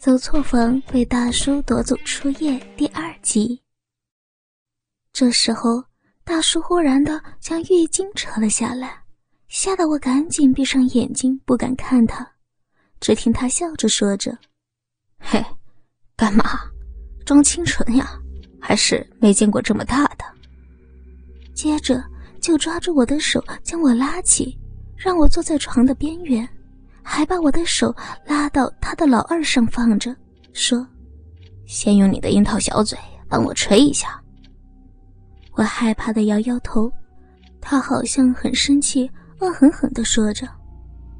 走错房被大叔夺走初夜第二集。这时候，大叔忽然的将浴巾扯了下来，吓得我赶紧闭上眼睛，不敢看他。只听他笑着说着：“嘿，干嘛？装清纯呀？还是没见过这么大的？”接着就抓住我的手将我拉起，让我坐在床的边缘。还把我的手拉到他的老二上放着，说：“先用你的樱桃小嘴帮我吹一下。”我害怕的摇摇头，他好像很生气，恶狠狠的说着：“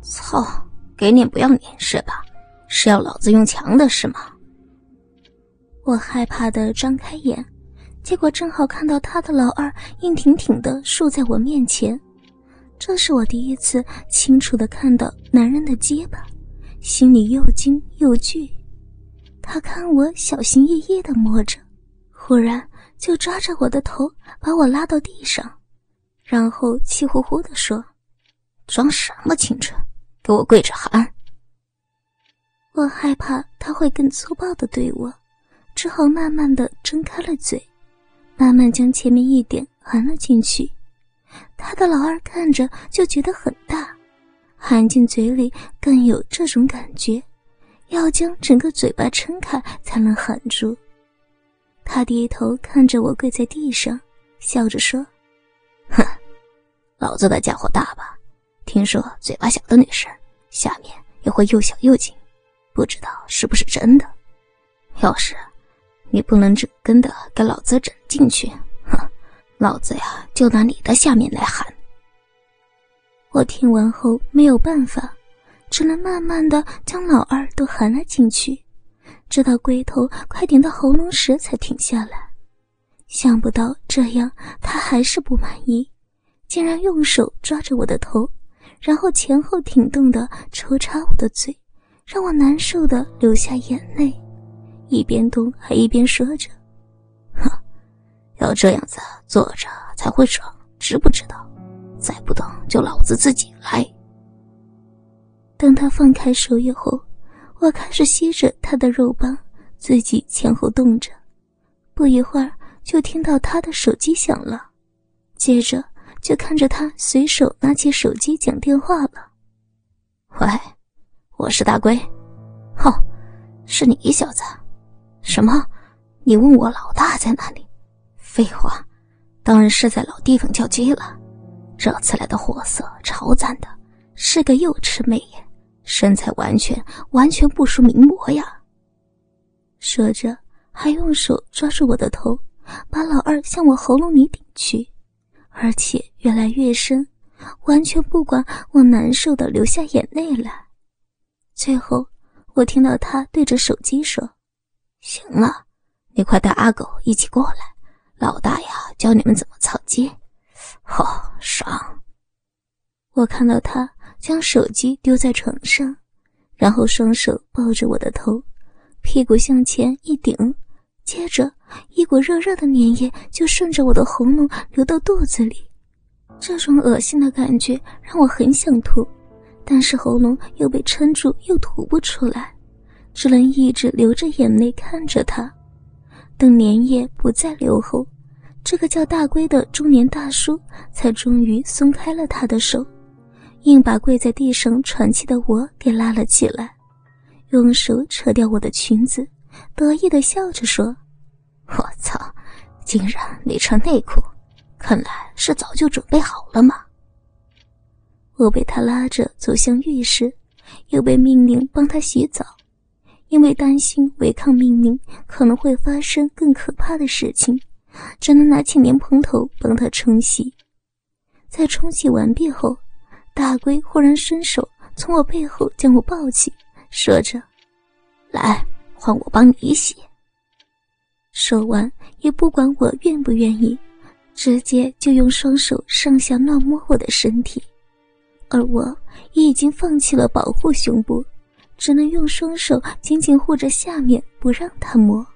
操，给脸不要脸是吧？是要老子用强的是吗？”我害怕的张开眼，结果正好看到他的老二硬挺挺的竖在我面前。这是我第一次清楚的看到男人的结巴，心里又惊又惧。他看我小心翼翼的摸着，忽然就抓着我的头把我拉到地上，然后气呼呼的说：“装什么清纯，给我跪着喊！”我害怕他会更粗暴的对我，只好慢慢的睁开了嘴，慢慢将前面一点含了进去。他的老二看着就觉得很大，含进嘴里更有这种感觉，要将整个嘴巴撑开才能含住。他低头看着我跪在地上，笑着说：“哼，老子的家伙大吧？听说嘴巴小的女生下面也会又小又紧，不知道是不是真的？要是你不能整根的给老子整进去，！”老子呀，就拿你的下面来喊。我听完后没有办法，只能慢慢的将老二都含了进去，直到龟头快顶到喉咙时才停下来。想不到这样他还是不满意，竟然用手抓着我的头，然后前后挺动的抽插我的嘴，让我难受的流下眼泪，一边动还一边说着。要这样子坐着才会爽，知不知道？再不动就老子自己来。等他放开手以后，我开始吸着他的肉棒，自己前后动着。不一会儿，就听到他的手机响了，接着就看着他随手拿起手机讲电话了。喂，我是大龟。哦，是你小子？什么？你问我老大在哪里？废话，当然是在老地方叫鸡了。这次来的货色超赞的，是个幼齿美颜，身材完全完全不输名模呀。说着，还用手抓住我的头，把老二向我喉咙里顶去，而且越来越深，完全不管我难受的流下眼泪来。最后，我听到他对着手机说：“行了，你快带阿狗一起过来。”老大呀，教你们怎么操鸡，好爽！我看到他将手机丢在床上，然后双手抱着我的头，屁股向前一顶，接着一股热热的粘液就顺着我的喉咙流到肚子里。这种恶心的感觉让我很想吐，但是喉咙又被撑住，又吐不出来，只能一直流着眼泪看着他。等粘液不再流后，这个叫大龟的中年大叔才终于松开了他的手，硬把跪在地上喘气的我给拉了起来，用手扯掉我的裙子，得意的笑着说：“我操，竟然没穿内裤，看来是早就准备好了嘛。”我被他拉着走向浴室，又被命令帮他洗澡。因为担心违抗命令可能会发生更可怕的事情，只能拿起莲蓬头帮他冲洗。在冲洗完毕后，大龟忽然伸手从我背后将我抱起，说着：“来，换我帮你洗。”说完也不管我愿不愿意，直接就用双手上下乱摸我的身体，而我也已经放弃了保护胸部。只能用双手紧紧护着下面，不让他摸。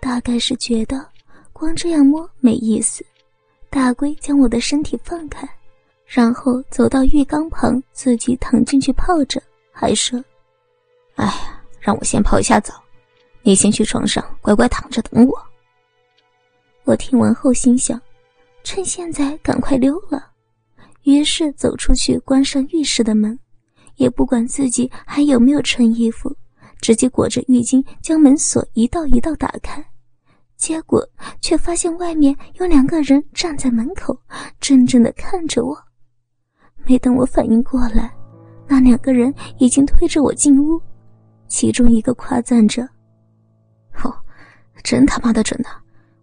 大概是觉得光这样摸没意思，大龟将我的身体放开，然后走到浴缸旁，自己躺进去泡着，还说：“哎呀，让我先泡一下澡，你先去床上乖乖躺着等我。我听完后心想，趁现在赶快溜了，于是走出去关上浴室的门，也不管自己还有没有穿衣服，直接裹着浴巾将门锁一道一道打开，结果却发现外面有两个人站在门口，怔怔的看着我。没等我反应过来，那两个人已经推着我进屋，其中一个夸赞着：“哦，真他妈的准呐！”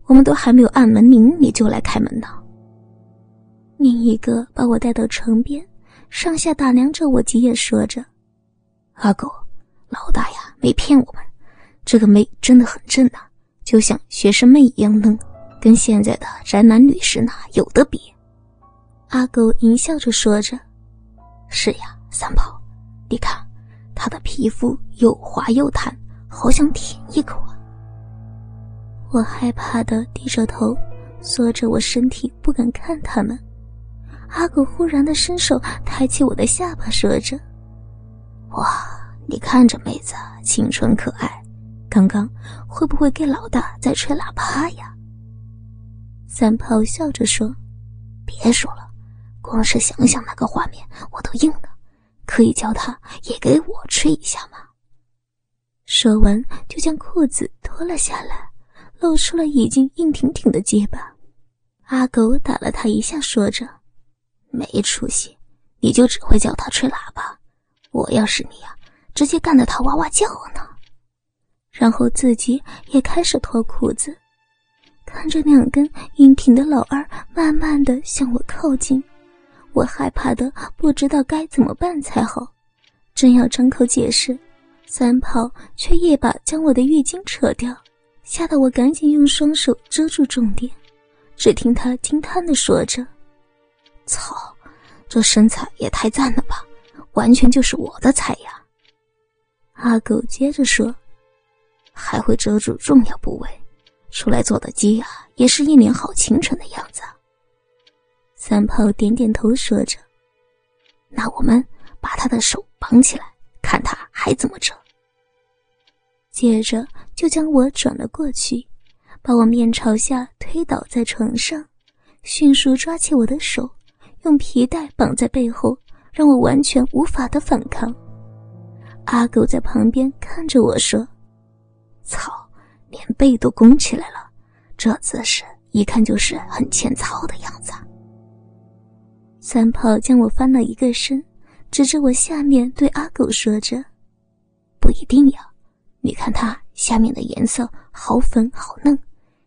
我们都还没有按门铃，你就来开门呢。另一个把我带到床边，上下打量着我几眼，说着：“阿狗，老大呀，没骗我们，这个妹真的很正呐，就像学生妹一样嫩，跟现在的宅男女士那有的比。”阿狗淫笑着说着：“是呀，三宝，你看，她的皮肤又滑又弹，好想舔一口啊。”我害怕的低着头，缩着我身体，不敢看他们。阿狗忽然的伸手抬起我的下巴，说着：“哇，你看这妹子清纯可爱，刚刚会不会给老大在吹喇叭呀？”三炮笑着说：“别说了，光是想想那个画面我都硬了，可以叫他也给我吹一下吗？”说完就将裤子脱了下来。露出了已经硬挺挺的结巴，阿狗打了他一下，说着：“没出息，你就只会叫他吹喇叭。我要是你呀，直接干得他哇哇叫呢。”然后自己也开始脱裤子，看着两根硬挺的老二慢慢的向我靠近，我害怕的不知道该怎么办才好。正要张口解释，三炮却一把将我的浴巾扯掉。吓得我赶紧用双手遮住重点，只听他惊叹的说着：“操，这身材也太赞了吧，完全就是我的菜呀！”阿狗接着说：“还会遮住重要部位，出来做的鸡呀，也是一脸好清纯的样子。”三炮点点头说着：“那我们把他的手绑起来，看他还怎么遮。”接着就将我转了过去，把我面朝下推倒在床上，迅速抓起我的手，用皮带绑在背后，让我完全无法的反抗。阿狗在旁边看着我说：“操，连背都弓起来了，这姿势一看就是很欠操的样子。”三炮将我翻了一个身，指着我下面对阿狗说着：“不一定呀。”你看它下面的颜色好粉好嫩，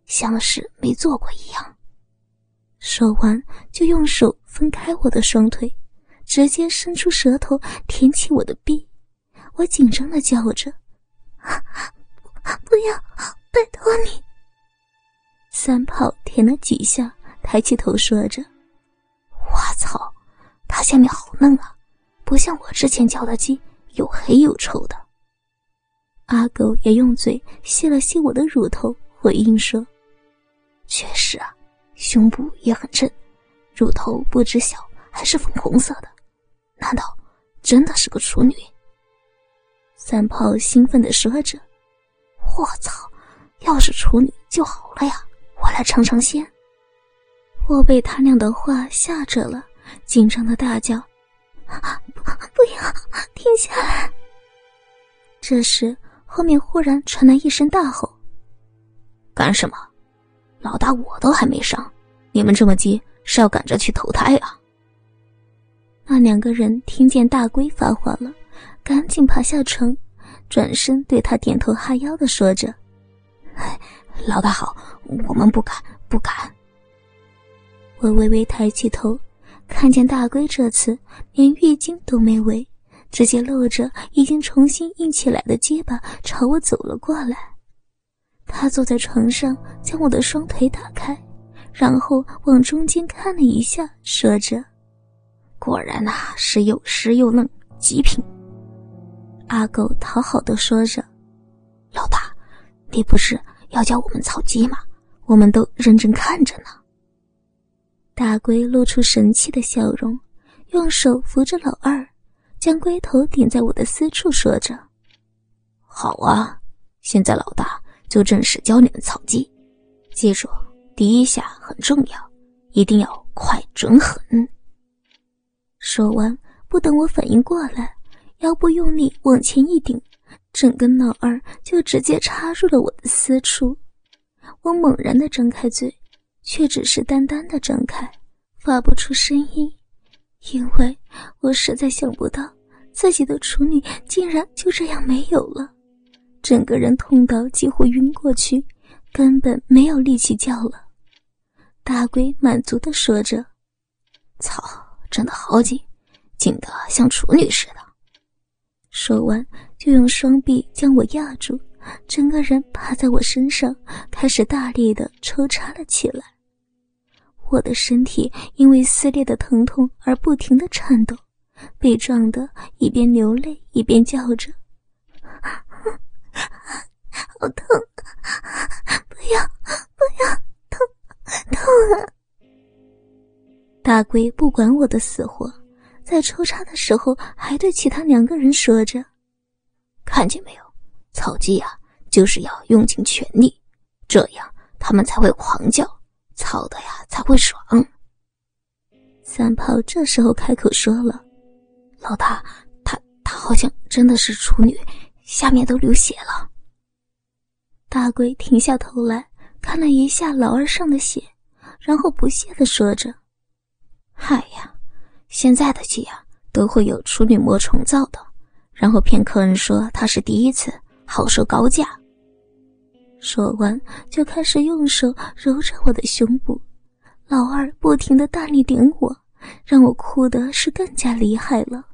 像是没做过一样。说完，就用手分开我的双腿，直接伸出舌头舔起我的臂。我紧张的叫着：“不要，拜托你！”三炮舔了几下，抬起头说着：“我操，它下面好嫩啊，不像我之前叫的鸡，又黑又臭的。”阿狗也用嘴吸了吸我的乳头，回应说：“确实啊，胸部也很正，乳头不知小，还是粉红色的，难道真的是个处女？”三炮兴奋地说着：“我操，要是处女就好了呀！我来尝尝鲜。”我被他俩的话吓着了，紧张的大叫：“不，不要，停下来！”这时。后面忽然传来一声大吼：“干什么？老大我都还没上，你们这么急是要赶着去投胎啊？”那两个人听见大龟发话了，赶紧爬下床，转身对他点头哈腰的说着：“ 老大好，我们不敢，不敢。”我微微抬起头，看见大龟这次连浴巾都没围。直接露着已经重新硬起来的结巴朝我走了过来。他坐在床上，将我的双腿打开，然后往中间看了一下，说着：“果然呐，是又湿又嫩，极品。”阿狗讨好的说着：“老大，你不是要教我们草鸡吗？我们都认真看着呢。”大龟露出神气的笑容，用手扶着老二。将龟头顶在我的私处，说着：“好啊，现在老大就正式教你们草鸡，记住，第一下很重要，一定要快、准、狠。说完，不等我反应过来，腰部用力往前一顶，整个脑儿就直接插入了我的私处。我猛然的张开嘴，却只是淡淡的张开，发不出声音，因为我实在想不到自己的处女竟然就这样没有了，整个人痛到几乎晕过去，根本没有力气叫了。大龟满足的说着：“操，真的好紧，紧的像处女似的。”说完就用双臂将我压住。整个人趴在我身上，开始大力的抽插了起来。我的身体因为撕裂的疼痛而不停的颤抖，被撞得一边流泪一边叫着：“好痛！不要，不要，痛，啊！”大龟不管我的死活，在抽插的时候还对其他两个人说着：“看见没有？”草鸡呀，就是要用尽全力，这样他们才会狂叫，操的呀才会爽。三炮这时候开口说了：“老大，他他好像真的是处女，下面都流血了。”大龟停下头来看了一下老二上的血，然后不屑的说着：“嗨呀，现在的鸡呀都会有处女膜重造的，然后骗客人说他是第一次。”好收高价。说完，就开始用手揉着我的胸部，老二不停的大力顶我，让我哭的是更加厉害了。